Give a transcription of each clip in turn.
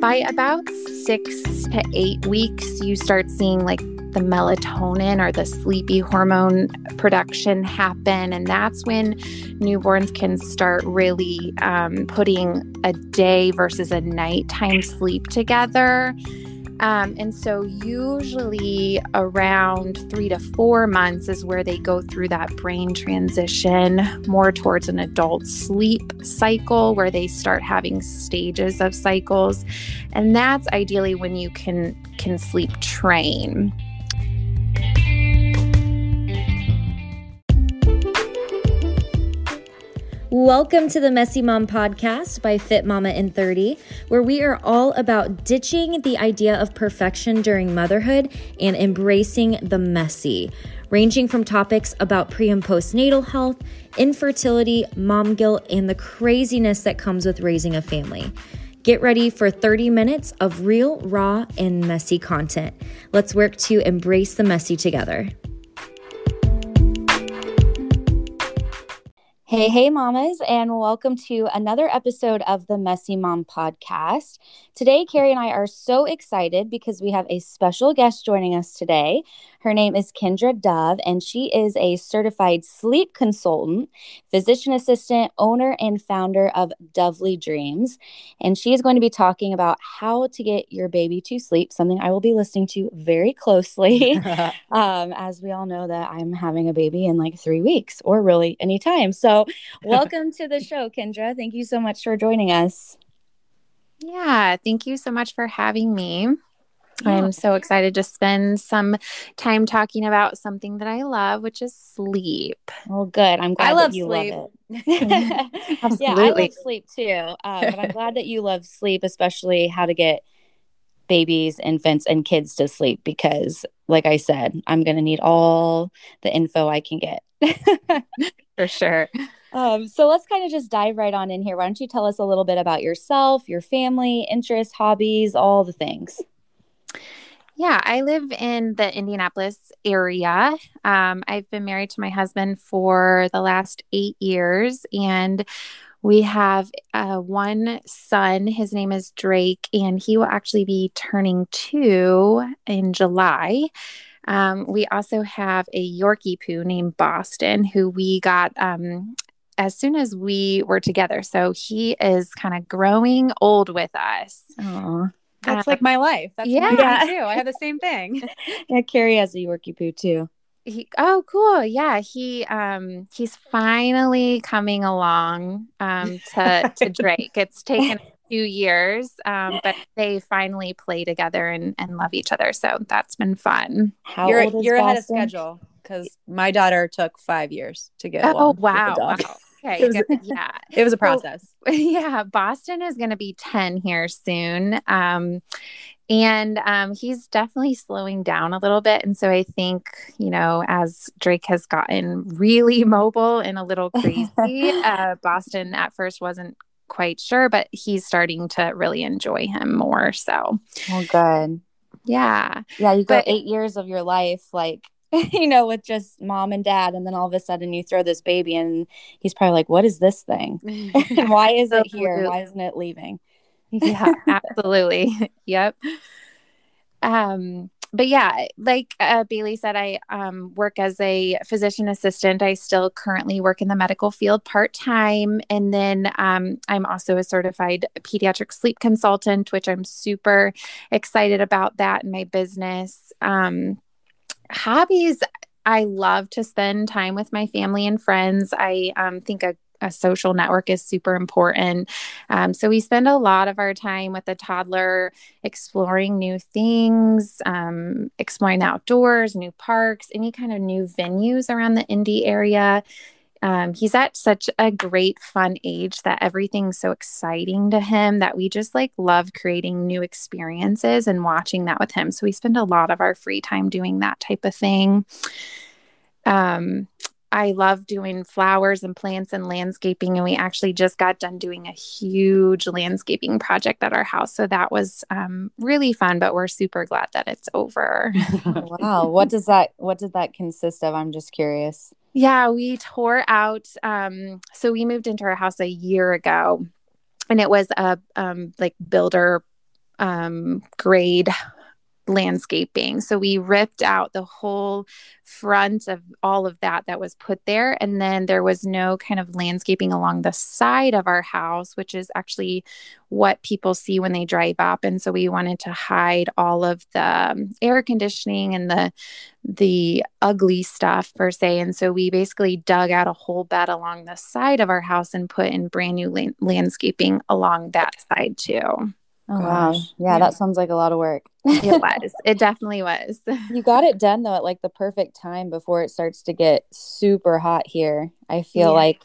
by about six to eight weeks, you start seeing like the melatonin or the sleepy hormone production happen. And that's when newborns can start really um, putting a day versus a nighttime sleep together. Um, and so, usually around three to four months is where they go through that brain transition more towards an adult sleep cycle where they start having stages of cycles. And that's ideally when you can, can sleep train. Welcome to the Messy Mom podcast by Fit Mama in 30, where we are all about ditching the idea of perfection during motherhood and embracing the messy, ranging from topics about pre and postnatal health, infertility, mom guilt, and the craziness that comes with raising a family. Get ready for 30 minutes of real, raw, and messy content. Let's work to embrace the messy together. Hey, hey, mamas, and welcome to another episode of the Messy Mom podcast. Today, Cari and I are so excited because we have a special guest joining us today. Her name is Kendra Dove, and she is a certified sleep consultant, physician assistant, owner, and founder of Dovely Dreams. And she is going to be talking about how to get your baby to sleep, something I will be listening to very closely, um, as we all know that I'm having a baby in like three weeks or really anytime. So, welcome to the show, Kendra. Thank you so much for joining us. Yeah, thank you so much for having me. I'm so excited to spend some time talking about something that I love, which is sleep. Well, good. I'm glad I love you sleep. love it. Absolutely. yeah, I love sleep too. Um, but I'm glad that you love sleep, especially how to get babies, infants, and kids to sleep because, like I said, I'm going to need all the info I can get. For sure. Um, so let's kind of just dive right on in here. Why don't you tell us a little bit about yourself, your family, interests, hobbies, all the things? Yeah, I live in the Indianapolis area. Um, I've been married to my husband for the last eight years, and we have uh, one son. His name is Drake, and he will actually be turning two in July. Um, we also have a Yorkie poo named Boston, who we got um, as soon as we were together. So he is kind of growing old with us. Aww. That's uh, like my life. That's yeah. my too. I have the same thing. yeah, Cari has a Yorkie poo too. He, oh, cool. Yeah, he um he's finally coming along um to to Drake. It's taken a few years, um, but they finally play together and, and love each other. So that's been fun. How you're, you're ahead of schedule because my daughter took five years to get. Oh wow! wow. Okay. It was, yeah. It was a process. So, yeah. Boston is going to be 10 here soon. Um, and um, he's definitely slowing down a little bit. And so I think, you know, as Drake has gotten really mobile and a little crazy, uh, Boston at first wasn't quite sure, but he's starting to really enjoy him more. So, oh, good. Yeah. Yeah. You go but, eight years of your life, like you know, with just mom and dad. And then all of a sudden you throw this baby and he's probably like, what is this thing? why is it here? Why isn't it leaving? yeah, absolutely. yep. Um, but yeah, like uh, Bailey said, I um, work as a physician assistant. I still currently work in the medical field part time. And then um, I'm also a certified pediatric sleep consultant, which I'm super excited about that in my business. Um, hobbies I love to spend time with my family and friends. I um, think a, a, social network is super important. Um, so we spend a lot of our time with the toddler exploring new things, um, exploring the outdoors, new parks, any kind of new venues around the Indy area um, he's at such a great fun age that everything's so exciting to him that we just like love creating new experiences and watching that with him so we spend a lot of our free time doing that type of thing um, I love doing flowers and plants and landscaping. And we actually just got done doing a huge landscaping project at our house. So that was um, really fun, but we're super glad that it's over. wow. What does that, what did that consist of? I'm just curious. Yeah, we tore out. Um, so we moved into our house a year ago and it was a um, like builder um, grade landscaping. So we ripped out the whole front of all of that that was put there. And then there was no kind of landscaping along the side of our house, which is actually what people see when they drive up. And so we wanted to hide all of the um, air conditioning and the the ugly stuff per se. And so we basically dug out a whole bed along the side of our house and put in brand new la- landscaping along that side too. Oh, wow. Yeah, yeah, that sounds like a lot of work. it was. It definitely was. you got it done though at like the perfect time before it starts to get super hot here. I feel yeah. like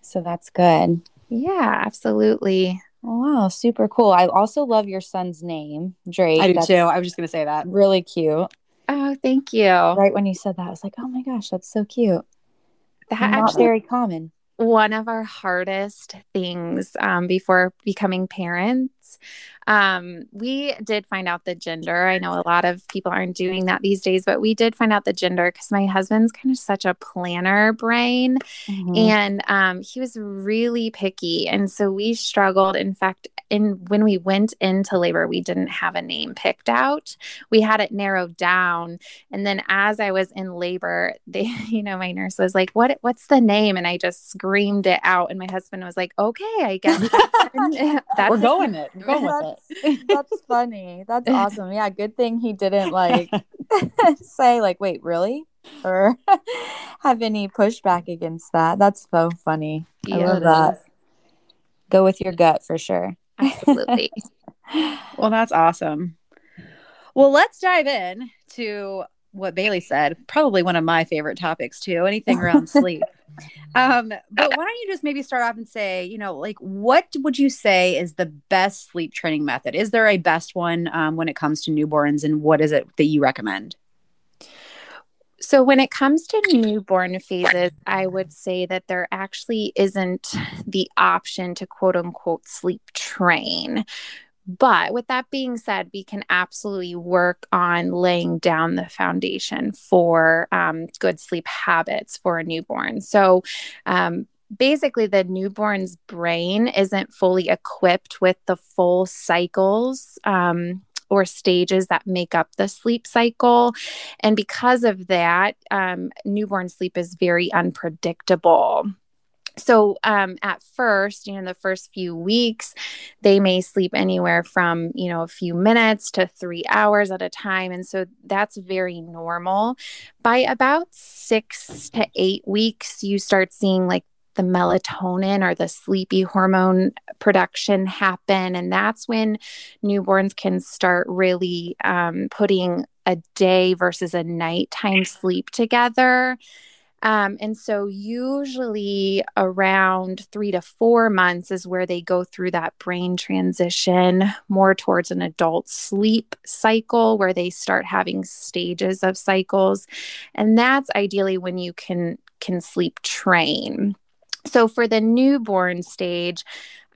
so that's good. Yeah, absolutely. Oh, wow, super cool. I also love your son's name, Drake. I do that's too. I was just going to say that. Really cute. Oh, thank you. Right when you said that, I was like, "Oh my gosh, that's so cute." That Not actually, very common one of our hardest things um, before becoming parents. Um, we did find out the gender. I know a lot of people aren't doing that these days, but we did find out the gender because my husband's kind of such a planner brain mm-hmm. and um, he was really picky. And so we struggled. In fact, in when we went into labor, we didn't have a name picked out. We had it narrowed down. And then as I was in labor, they, you know, my nurse was like, What what's the name? And I just screamed it out. And my husband was like, Okay, I guess that's, we're going it. Going with it. that's funny. That's awesome. Yeah, good thing he didn't like say, like, wait, really? Or have any pushback against that. That's so funny. I love that. Go with your gut for sure. Absolutely. well, that's awesome. Well, let's dive in to what Bailey said. Probably one of my favorite topics too. Anything around sleep. Um, but why don't you just maybe start off and say, you know, like what would you say is the best sleep training method? Is there a best one um, when it comes to newborns, and what is it that you recommend? So, when it comes to newborn phases, I would say that there actually isn't the option to quote unquote sleep train. But with that being said, we can absolutely work on laying down the foundation for um, good sleep habits for a newborn. So, um, basically the newborn's brain isn't fully equipped with the full cycles um, or stages that make up the sleep cycle. And because of that, um, newborn sleep is very unpredictable so um, at first you know the first few weeks they may sleep anywhere from you know a few minutes to three hours at a time and so that's very normal by about six to eight weeks you start seeing like the melatonin or the sleepy hormone production happen. And that's when newborns can start really um, putting a day versus a nighttime sleep together. Um, and so, usually around three to four months is where they go through that brain transition more towards an adult sleep cycle where they start having stages of cycles. And that's ideally when you can can sleep train. So, for the newborn stage,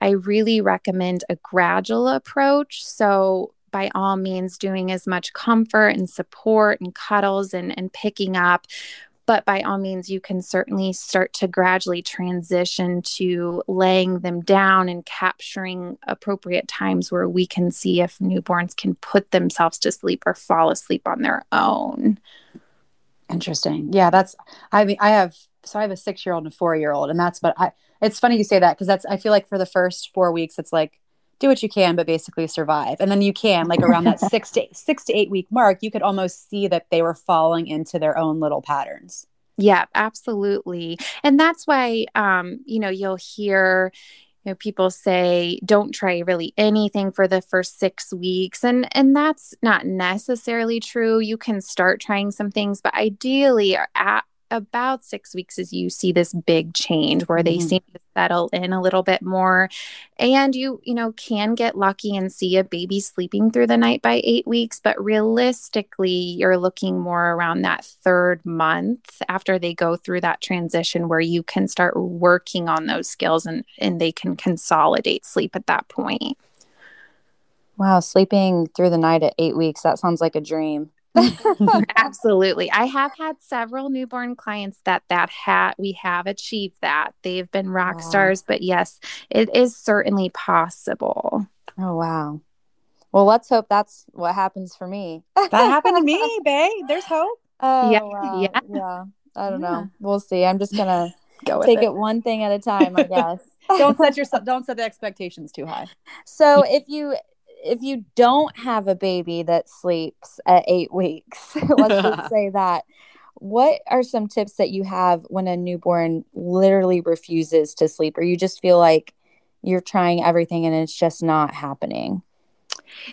I really recommend a gradual approach. So, by all means, doing as much comfort and support and cuddles and, and picking up. But by all means, you can certainly start to gradually transition to laying them down and capturing appropriate times where we can see if newborns can put themselves to sleep or fall asleep on their own. Interesting. Yeah, that's, I mean, I have so I have a six year old and a four year old, and that's but I. It's funny you say that because that's I feel like for the first four weeks it's like do what you can, but basically survive, and then you can like around that six to six to eight week mark, you could almost see that they were falling into their own little patterns. Yeah, absolutely, and that's why um, you know you'll hear you know people say don't try really anything for the first 6 weeks. And and that's not necessarily true. You can start trying some things but ideally at about six weeks is you see this big change where they mm-hmm. seem to settle in a little bit more. And you you know can get lucky and see a baby sleeping through the night by eight weeks but realistically you're looking more around that third month after they go through that transition where you can start working on those skills and and they can consolidate sleep at that point. Wow sleeping through the night at eight weeks that sounds like a dream Absolutely. I have had several newborn clients that that hat we have achieved that. They've been rock wow. stars, but yes, it is certainly possible. Oh wow. Well, let's hope that's what happens for me. that happened to me, babe. There's hope. Oh, Yeah, wow. yeah. yeah. I don't Yeah. know. We'll see. I'm just gonna Go with take it. it one thing at a time, I guess. don't set yourself. Don't set the expectations too high. So if you if you don't have a baby that sleeps at eight weeks, let's just say that. What are some tips that you have when a newborn literally refuses to sleep, or you just feel like you're trying everything and it's just not happening?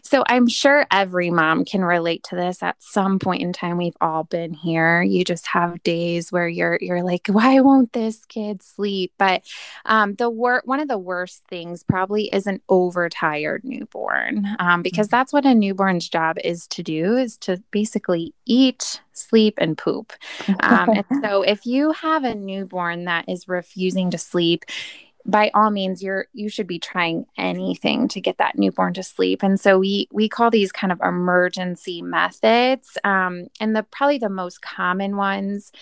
So I'm sure every mom can relate to this at some point in time. We've all been here. You just have days where you're you're like, why won't this kid sleep? But um, the wor- one of the worst things probably is an overtired newborn, um, because that's what a newborn's job is to do is to basically eat, sleep, and poop. Um, and so if you have a newborn that is refusing to sleep, by all means you're you should be trying anything to get that newborn to sleep. And so we we call these kind of emergency methods. Um, and the probably the most common ones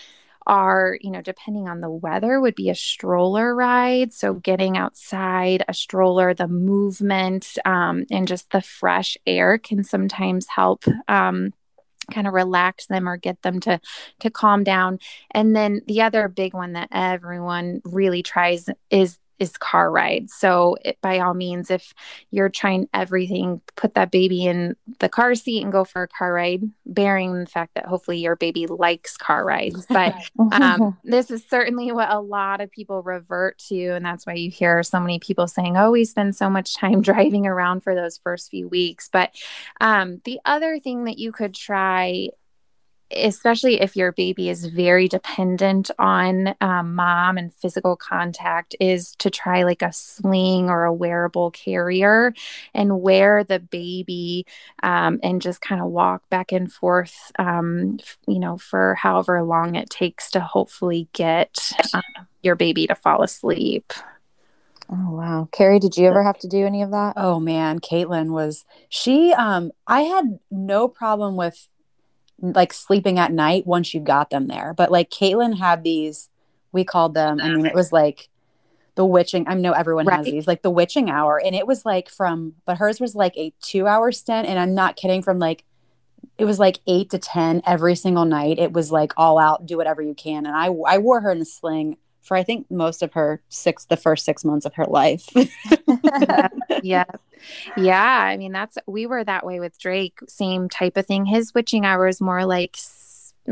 are you know depending on the weather would be a stroller ride. So getting outside a stroller the movement um, and just the fresh air can sometimes help um, kind of relax them or get them to to calm down. And then the other big one that everyone really tries is is car rides. So it, by all means, if you're trying everything, put that baby in the car seat and go for a car ride, bearing the fact that hopefully your baby likes car rides. But um, this is certainly what a lot of people revert to, and that's why you hear so many people saying, "Oh, we spend so much time driving around for those first few weeks." But um, the other thing that you could try especially if your baby is very dependent on um, mom and physical contact, is to try like a sling or a wearable carrier and wear the baby um, and just kind of walk back and forth, um, you know, for however long it takes to hopefully get um, your baby to fall asleep. Oh wow. Cari, did you ever have to do any of that? Oh man, Caitlin was she um I had no problem with like sleeping at night once you got them there. But like Caitlin had these, we called them, I mean, it was like the witching. I know everyone has these, like the witching hour. And it was like from, but hers was like a two hour stint. And I'm not kidding, from like, it was like eight to 10 every single night. It was like all out, do whatever you can. And I, I wore her in a sling for I think most of her six, the first six months of her life. yeah. Yeah. I mean, that's, we were that way with Drake. Same type of thing. His witching hour is more like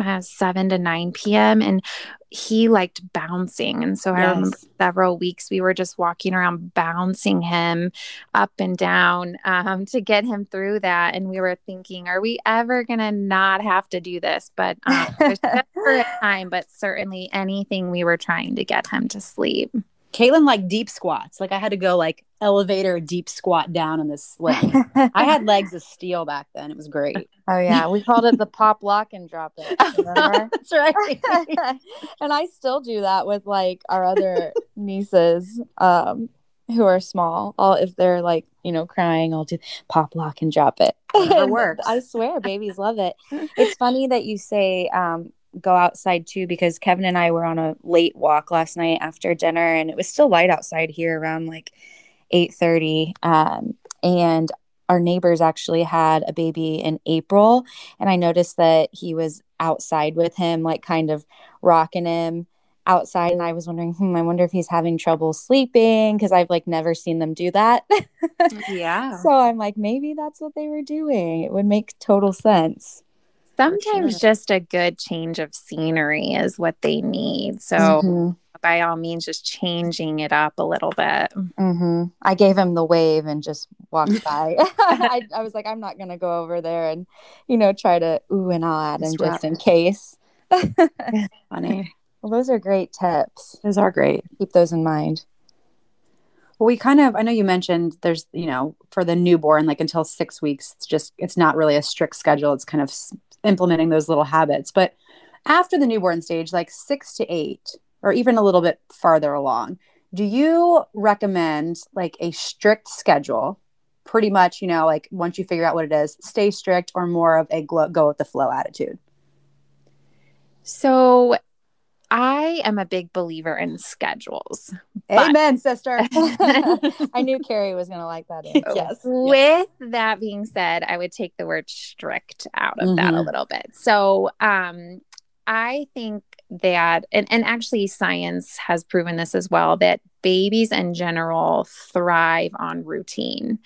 uh, 7 to 9 p.m. And he liked bouncing. And so I remember several weeks we were just walking around bouncing him up and down um, to get him through that. And we were thinking, are we ever going to not have to do this? But um, there's never a time, but certainly anything we were trying to get him to sleep. Caitlin like deep squats. Like I had to go like elevator deep squat down in this sling. I had legs of steel back then. It was great. Oh yeah, we called it the pop lock and drop it. That's right. and I still do that with like our other nieces um who are small. I'll if they're like, you know, crying, I'll do pop lock and drop it. Whatever And works. I swear babies love it. It's funny that you say um go outside too because Kevin and I were on a late walk last night after dinner and it was still light outside here around like 8:30 um and our neighbors actually had a baby in April and I noticed that he was outside with him like kind of rocking him outside and I was wondering hmm I wonder if he's having trouble sleeping because I've like never seen them do that. Yeah. so I'm like maybe that's what they were doing. It would make total sense. Sometimes sure. just a good change of scenery is what they need. So, Mhm. By all means, just changing it up a little bit. hmm I gave him the wave and just walked by. I, I was like, I'm not gonna go over there and, you know, try to ooh and ah at him Just just in case. Funny. Well, those are great tips. Those are great. Keep those in mind. Well, we kind of, I know you mentioned there's, you know, for the newborn, like until six weeks, it's just, it's not really a strict schedule. It's kind of implementing those little habits. But after the newborn stage, like six to eight, or even a little bit farther along, do you recommend like a strict schedule? Pretty much, you know, like once you figure out what it is, stay strict or more of a glo- go with the flow attitude? So, I am a big believer in schedules. Amen, sister. I knew Cari was going to like that. Answer. Yes. With that being said, I would take the word strict out of that a Mhm. little bit. So, um, I think that, and, and actually, science has proven this as well, that babies in general thrive on routine.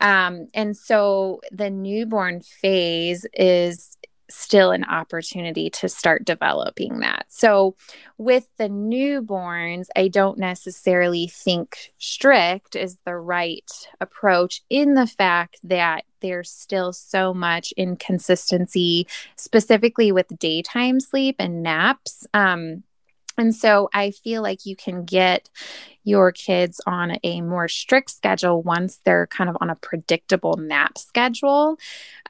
Um, and so the newborn phase is still an opportunity to start developing that. So with the newborns, I don't necessarily think strict is the right approach in the fact that there's still so much inconsistency, specifically with daytime sleep and naps. Um, and so I feel like you can get your kids on a more strict schedule once they're kind of on a predictable nap schedule.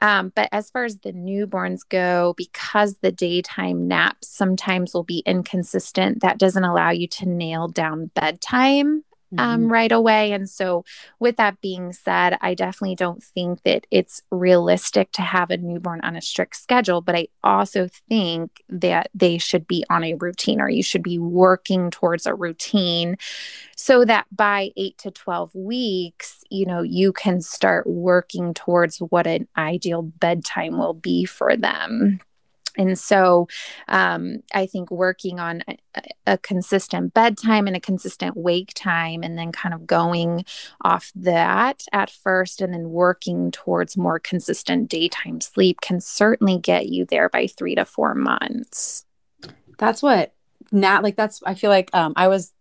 Um, but as far as the newborns go, because the daytime naps sometimes will be inconsistent, that doesn't allow you to nail down bedtime um, right away. And so, with that being said, I definitely don't think that it's realistic to have a newborn on a strict schedule, but I also think that they should be on a routine or you should be working towards a routine so that by eight to 12 weeks, you know, you can start working towards what an ideal bedtime will be for them. And so um, I think working on a, a, consistent bedtime and a consistent wake time, and then kind of going off that at first, and then working towards more consistent daytime sleep can certainly get you there by three to four months. That's what Nat like that's I feel like um I was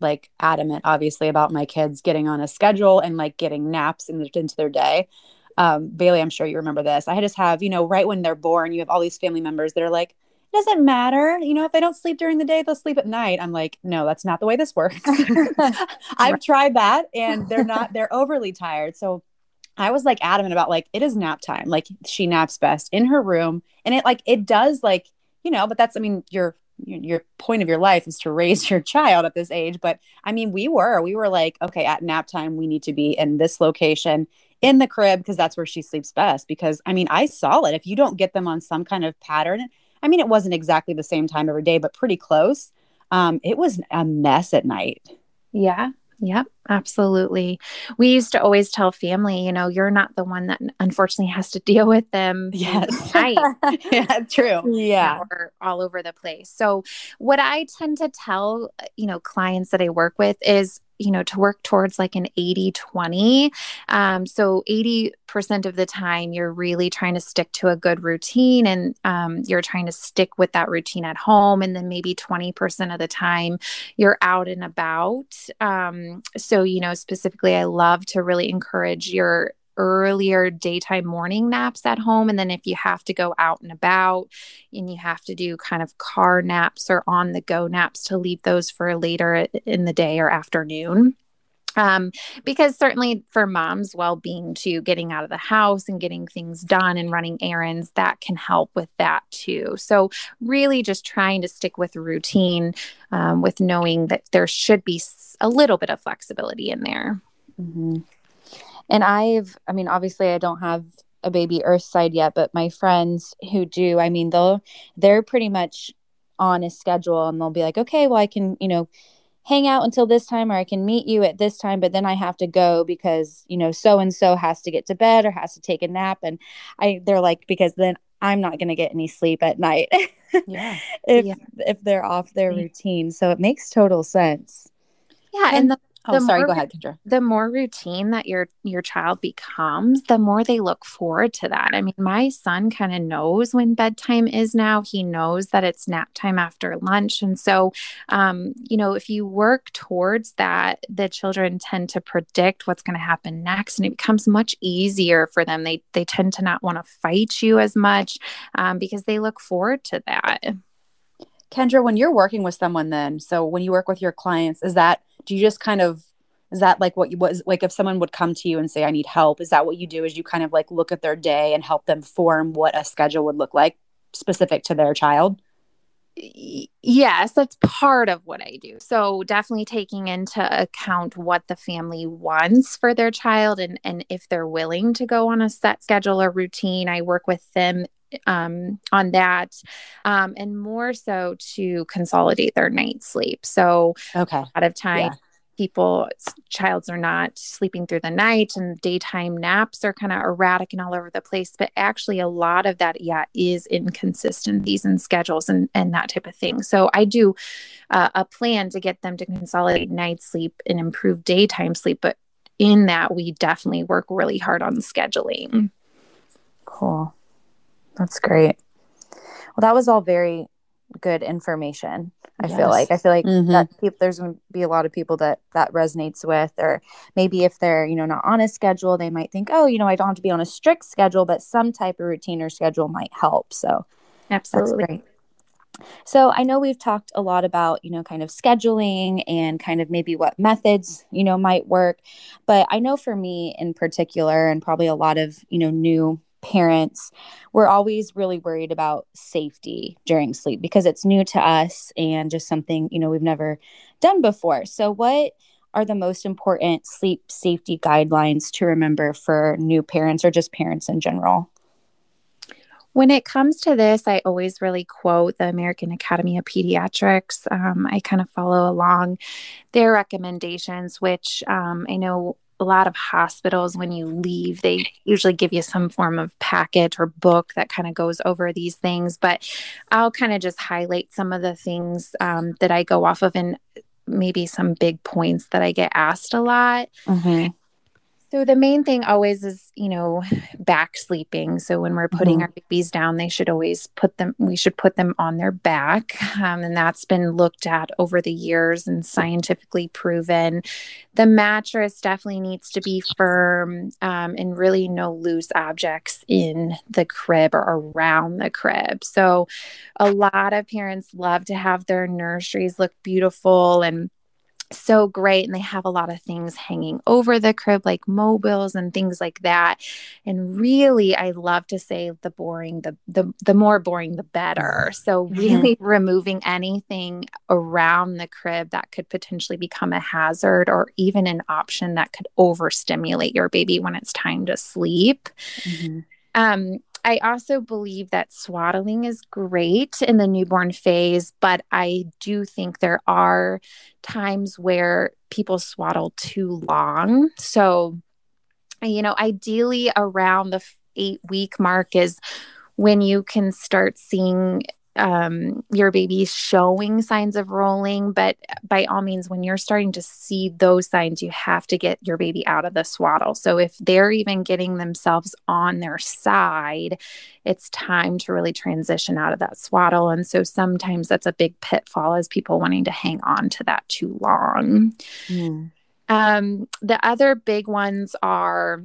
like adamant obviously about my kids getting on a schedule and like getting naps in the, into their day. Um Bailey, I'm sure you remember this. I just have, you know, right when they're born, you have all these family members that are like it doesn't matter. You know, if they don't sleep during the day, they'll sleep at night. I'm like, no, that's not the way this works. I've tried that and they're not, they're overly tired. So I was like adamant about like, it is nap time. Like she naps best in her room. And it like, it does like, you know, but that's, I mean, your, your, your point of your life is to raise your child at this age. But I mean, we were, we were like, okay, at nap time, we need to be in this location in the crib because that's where she sleeps best. Because I mean, I saw it. If you don't get them on some kind of pattern, I mean, it wasn't exactly the same time every day, but pretty close. Um, it was a mess at night. Yeah. Yep, absolutely. We used to always tell family, you know, you're not the one that unfortunately has to deal with them. Yes. Right. yeah, true. Yeah. Or all over the place. So, what I tend to tell, you know, clients that I work with is, you know, to work towards like an 80 20. Um, so, 80% of the time, you're really trying to stick to a good routine and um, you're trying to stick with that routine at home. And then maybe 20% of the time, you're out and about. Um, so, you know, specifically, I love to really encourage your earlier daytime morning naps at home. And then if you have to go out and about and you have to do kind of car naps or on the go naps to leave those for later in the day or afternoon. Um, because certainly for mom's well being, too, getting out of the house and getting things done and running errands, that can help with that too. So, really just trying to stick with routine um, with knowing that there should be a little bit of flexibility in there. Mm-hmm. And I've, I mean, obviously, I don't have a baby earth side yet, but my friends who do, I mean, they'll, they're pretty much on a schedule and they'll be like, okay, well, I can, you know, hang out until this time or I can meet you at this time, but then I have to go because, you know, so and so has to get to bed or has to take a nap. And I, they're like, because then I'm not going to get any sleep at night. Yeah. if, Yeah. if they're off their routine. So it makes total sense. Yeah. And the Oh, sorry. more Go ahead, Kendra. the more routine that your your child becomes the more they look forward to that i mean my son kind of knows when bedtime is now he knows that it's nap time after lunch and so um, you know if you work towards that the children tend to predict what's going to happen next and it becomes much easier for them they they tend to not want to fight you as much um, because they look forward to that Kendra, when you're working with someone, then, so when you work with your clients, is that, do you just kind of, is that like what you was like if someone would come to you and say, I need help? Is that what you do? Is you kind of like look at their day and help them form what a schedule would look like specific to their child? Yes, that's part of what I do. So definitely taking into account what the family wants for their child and and if they're willing to go on a set schedule or routine, I work with them um, on that, um, and more so to consolidate their night sleep. So, okay, a lot of time. Yeah people childs are not sleeping through the night and daytime naps are kind of erratic and all over the place but actually a lot of that yeah is inconsistencies and schedules and, and that type of thing so i do uh, a plan to get them to consolidate night sleep and improve daytime sleep but in that we definitely work really hard on scheduling cool that's great well that was all very good information I yes. feel like I feel like mm-hmm. that people, there's going to be a lot of people that that resonates with, or maybe if they're you know not on a schedule, they might think, oh, you know, I don't have to be on a strict schedule, but some type of routine or schedule might help. So, absolutely. So I know we've talked a lot about, you know, kind of scheduling and kind of maybe what methods, you know, might work. But I know for me in particular, and probably a lot of, you know, new parents, we're always really worried about safety during sleep because it's new to us and just something, you know, we've never done before. So, what are the most important sleep safety guidelines to remember for new parents or just parents in general? When it comes to this, I always really quote the American Academy of Pediatrics. Um, I kind of follow along their recommendations, which um, I know a lot of hospitals when you leave they usually give you some form of packet or book that kind of goes over these things but i'll kind of just highlight some of the things um, that i go off of and maybe some big points that i get asked a lot mm-hmm. So the main thing always is, you know, back sleeping. So when we're putting mm-hmm. our babies down, they should always put them. We should put them on their back, um, and that's been looked at over the years and scientifically proven. The mattress definitely needs to be firm, um, and really no loose objects in the crib or around the crib. So a lot of parents love to have their nurseries look beautiful and so great and they have a lot of things hanging over the crib like mobiles and things like that and really i love to say the boring the the, the more boring the better so really mm-hmm. removing anything around the crib that could potentially become a hazard or even an option that could overstimulate your baby when it's time to sleep mm-hmm. um, I also believe that swaddling is great in the newborn phase, but I do think there are times where people swaddle too long. So, you know, ideally around the eight week mark is when you can start seeing um, your baby showing signs of rolling. But by all means, when you're starting to see those signs, you have to get your baby out of the swaddle. So if they're even getting themselves on their side, it's time to really transition out of that swaddle. And so sometimes that's a big pitfall as people wanting to hang on to that too long. Mm. Um, the other big ones are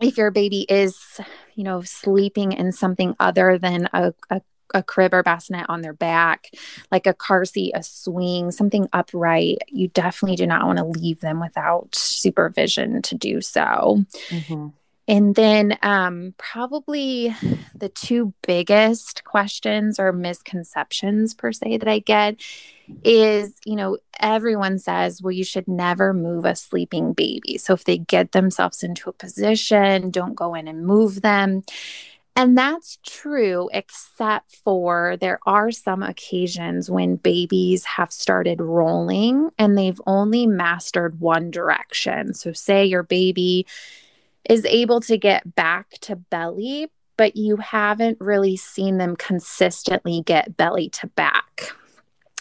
if your baby is, you know, sleeping in something other than a, a a crib or bassinet on their back, like a car seat, a swing, something upright, you definitely do not want to leave them without supervision to do so. Mm-hmm. And then, um, probably the two biggest questions or misconceptions, per se, that I get is you know, everyone says, well, you should never move a sleeping baby. So if they get themselves into a position, don't go in and move them. And that's true, except for there are some occasions when babies have started rolling and they've only mastered one direction. So, say your baby is able to get back to belly, but you haven't really seen them consistently get belly to back.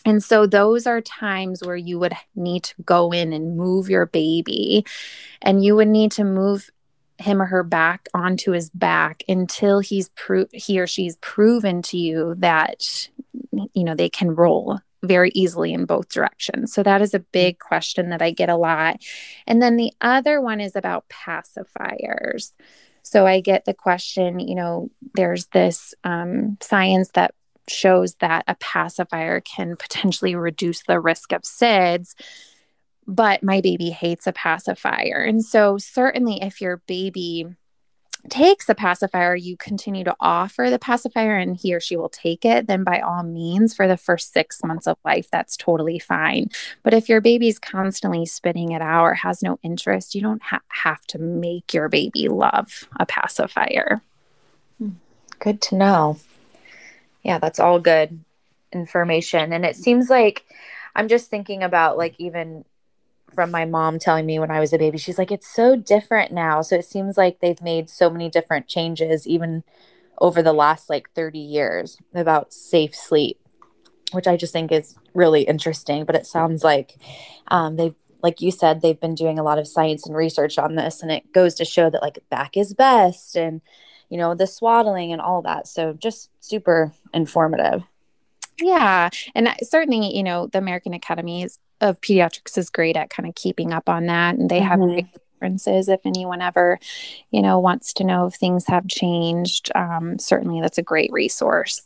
And so, those are times where you would need to go in and move your baby, and you would need to move him or her back onto his back until he's pro- he or she's proven to you that you know they can roll very easily in both directions. So that is a big question that I get a lot. And then the other one is about pacifiers. So I get the question, you know, there's this um, science that shows that a pacifier can potentially reduce the risk of SIDS but my baby hates a pacifier. And so, certainly, if your baby takes a pacifier, you continue to offer the pacifier and he or she will take it, then by all means, for the first six months of life, that's totally fine. But if your baby's constantly spitting it out or has no interest, you don't ha- have to make your baby love a pacifier. Hmm. Good to know. Yeah, that's all good information. And it seems like I'm just thinking about like even from my mom telling me when I was a baby, she's like, it's so different now. So it seems like they've made so many different changes, even over the last like 30 years about safe sleep, which I just think is really interesting. But it sounds like um, they've, like you said, they've been doing a lot of science and research on this, and it goes to show that like back is best and, you know, the swaddling and all that. So just super informative. Yeah. And certainly, you know, the American Academy of Pediatrics is great at kind of keeping up on that. And they mm-hmm. have references if anyone ever, you know, wants to know if things have changed. Um, certainly, that's a great resource.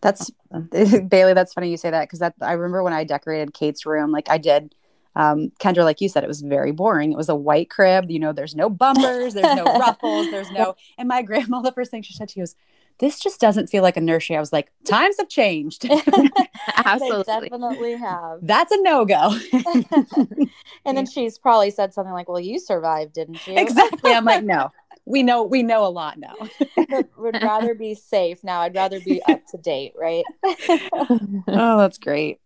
That's Bailey. That's funny you say that because that I remember when I decorated Kate's room, like I did. Um, Kendra, like you said, it was very boring. It was a white crib. You know, there's no bumpers, there's no ruffles, there's no. And my grandma, the first thing she said, she goes, this just doesn't feel like a nursery. I was like, times have changed. Absolutely. They definitely have. That's a no go. and then she's probably said something like, well, you survived, didn't you? Exactly. I'm like, no, we know, we know a lot now. Would rather be safe now. I'd rather be up to date, right? oh, that's great.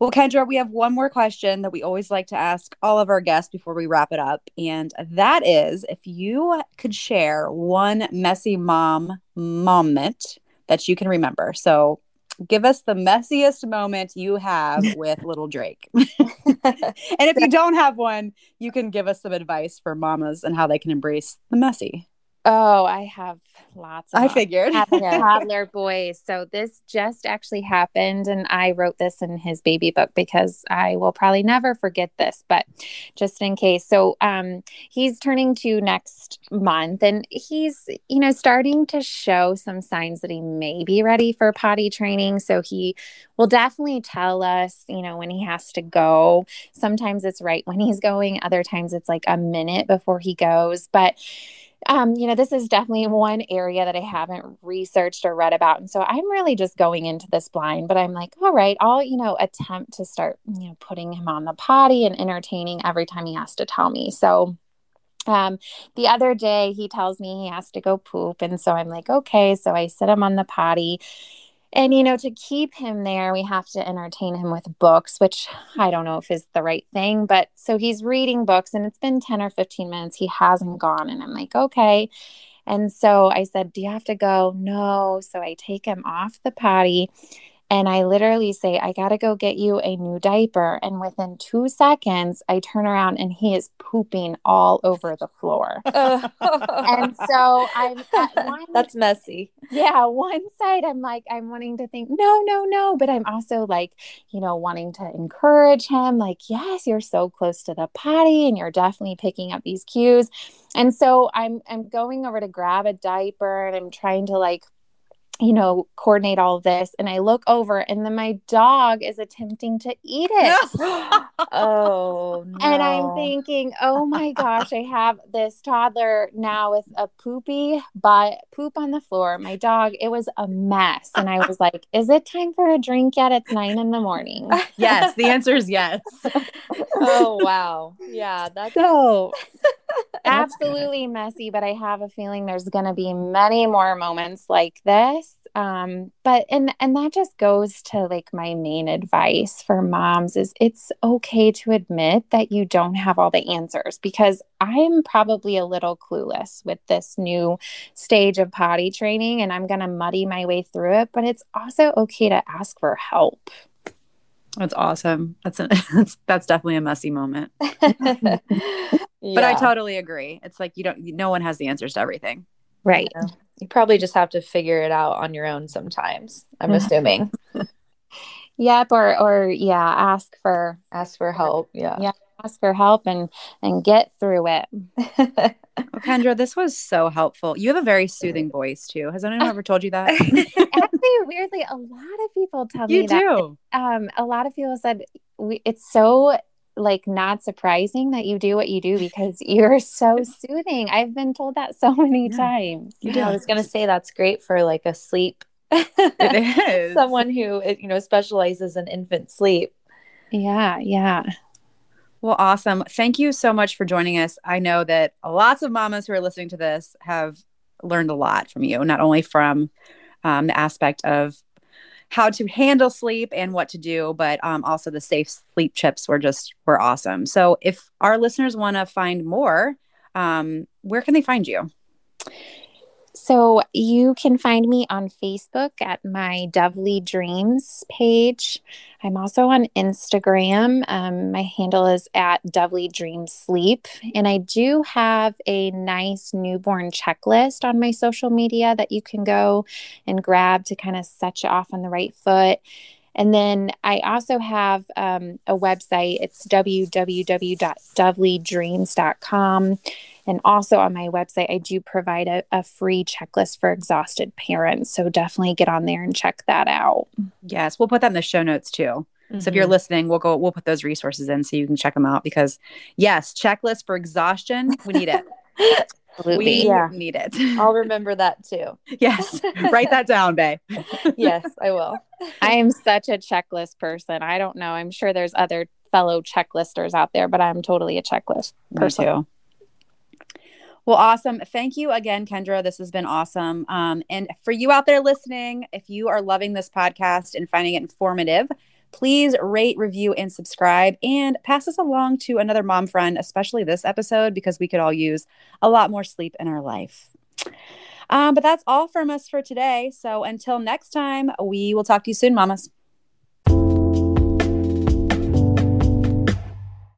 Well, Kendra, we have one more question that we always like to ask all of our guests before we wrap it up. And that is if you could share one messy mom moment that you can remember. So give us the messiest moment you have with little Drake. and if you don't have one, you can give us some advice for mamas and how they can embrace the messy. Oh, I have lots. I figured toddler boys. So this just actually happened, and I wrote this in his baby book because I will probably never forget this. But just in case, so um, he's turning two next month, and he's you know starting to show some signs that he may be ready for potty training. So he will definitely tell us, you know, when he has to go. Sometimes it's right when he's going. Other times it's like a minute before he goes, but um, you know, this is definitely one area that I haven't researched or read about. And so I'm really just going into this blind, but I'm like, all right, I'll, you know, attempt to start, you know, putting him on the potty and entertaining every time he has to tell me. So um, the other day he tells me he has to go poop. And so I'm like, okay. So I sit him on the potty and, you know, to keep him there, we have to entertain him with books, which I don't know if is the right thing. But so he's reading books and it's been 10 or 15 minutes. He hasn't gone. And I'm like, okay. And so I said, Do you have to go? No. So I take him off the potty and I literally say, I got to go get you a new diaper. And within two seconds, I turn around and he is pooping all over the floor. and so I'm one, That's messy. Yeah. One side, I'm like, I'm wanting to think, no, no, no. But I'm also like, you know, wanting to encourage him, like, yes, you're so close to the potty and you're definitely picking up these cues. And so I'm I'm going over to grab a diaper and I'm trying to like you know, coordinate all of this. And I look over, and then my dog is attempting to eat it. oh, no. And I'm thinking, oh my gosh, I have this toddler now with a poopy, but poop on the floor. My dog, it was a mess. And I was like, is it time for a drink yet? It's nine in the morning. yes. The answer is yes. oh, wow. Yeah. That's so absolutely messy, but I have a feeling there's going to be many more moments like this. Um but and and that just goes to like my main advice for moms is it's okay to admit that you don't have all the answers because i'm probably a little clueless with this new stage of potty training and i'm going to muddy my way through it but it's also okay to ask for help that's awesome. That's a, that's, that's definitely a messy moment. Yeah. but i totally agree. It's like you don't no one has the answers to everything. Right. Yeah. You probably just have to figure it out on your own sometimes i'm assuming. Yep or or yeah ask for ask for help yeah. yeah ask for help and and get through it. well, kendra this was so helpful you have a very soothing voice too has anyone ever told you that actually weirdly a lot of people tell you me do. that um a lot of people said we, it's so like not surprising that you do what you do because you're so soothing. I've been told that so many yeah. times. Yeah, I was gonna say that's great for like a sleep. it is someone who you know specializes in infant sleep. Yeah, yeah. Well, awesome. Thank you so much for joining us. I know that lots of mamas who are listening to this have learned a lot from you, not only from um, the aspect of how to handle sleep and what to do, but um, also the safe sleep chips were just were awesome. So if our listeners want to find more, um, where can they find you? So you can find me on Facebook at my Dovely Dreams page. I'm also on Instagram. Um, my handle is at Dovely Dreams Sleep. And I do have a nice newborn checklist on my social media that you can go and grab to kind of set you off on the right foot. And then I also have um, a website. It's www.dovelydreams.com. And also on my website, I do provide a, a, free checklist for exhausted parents. So definitely get on there and check that out. Yes, we'll put that in the show notes too. Mm-hmm. So if you're mm-hmm. listening, we'll go, we'll put those resources in so you can check them out because yes, checklist for exhaustion, we need it. Absolutely. We yeah. need it. I'll remember that too. yes. Write that down, babe. yes, I will. I am such a checklist person. I don't know. I'm sure there's other fellow checklisters out there, but I'm totally a checklist person. Me too. Well, awesome. Thank you again, Kendra. This has been awesome. Um, and for you out there listening, if you are loving this podcast and finding it informative, please rate, review, and subscribe and pass this along to another mom friend, especially this episode, because we could all use a lot more sleep in our life. Um, but that's all from us for today. So until next time, we will talk to you soon, mamas.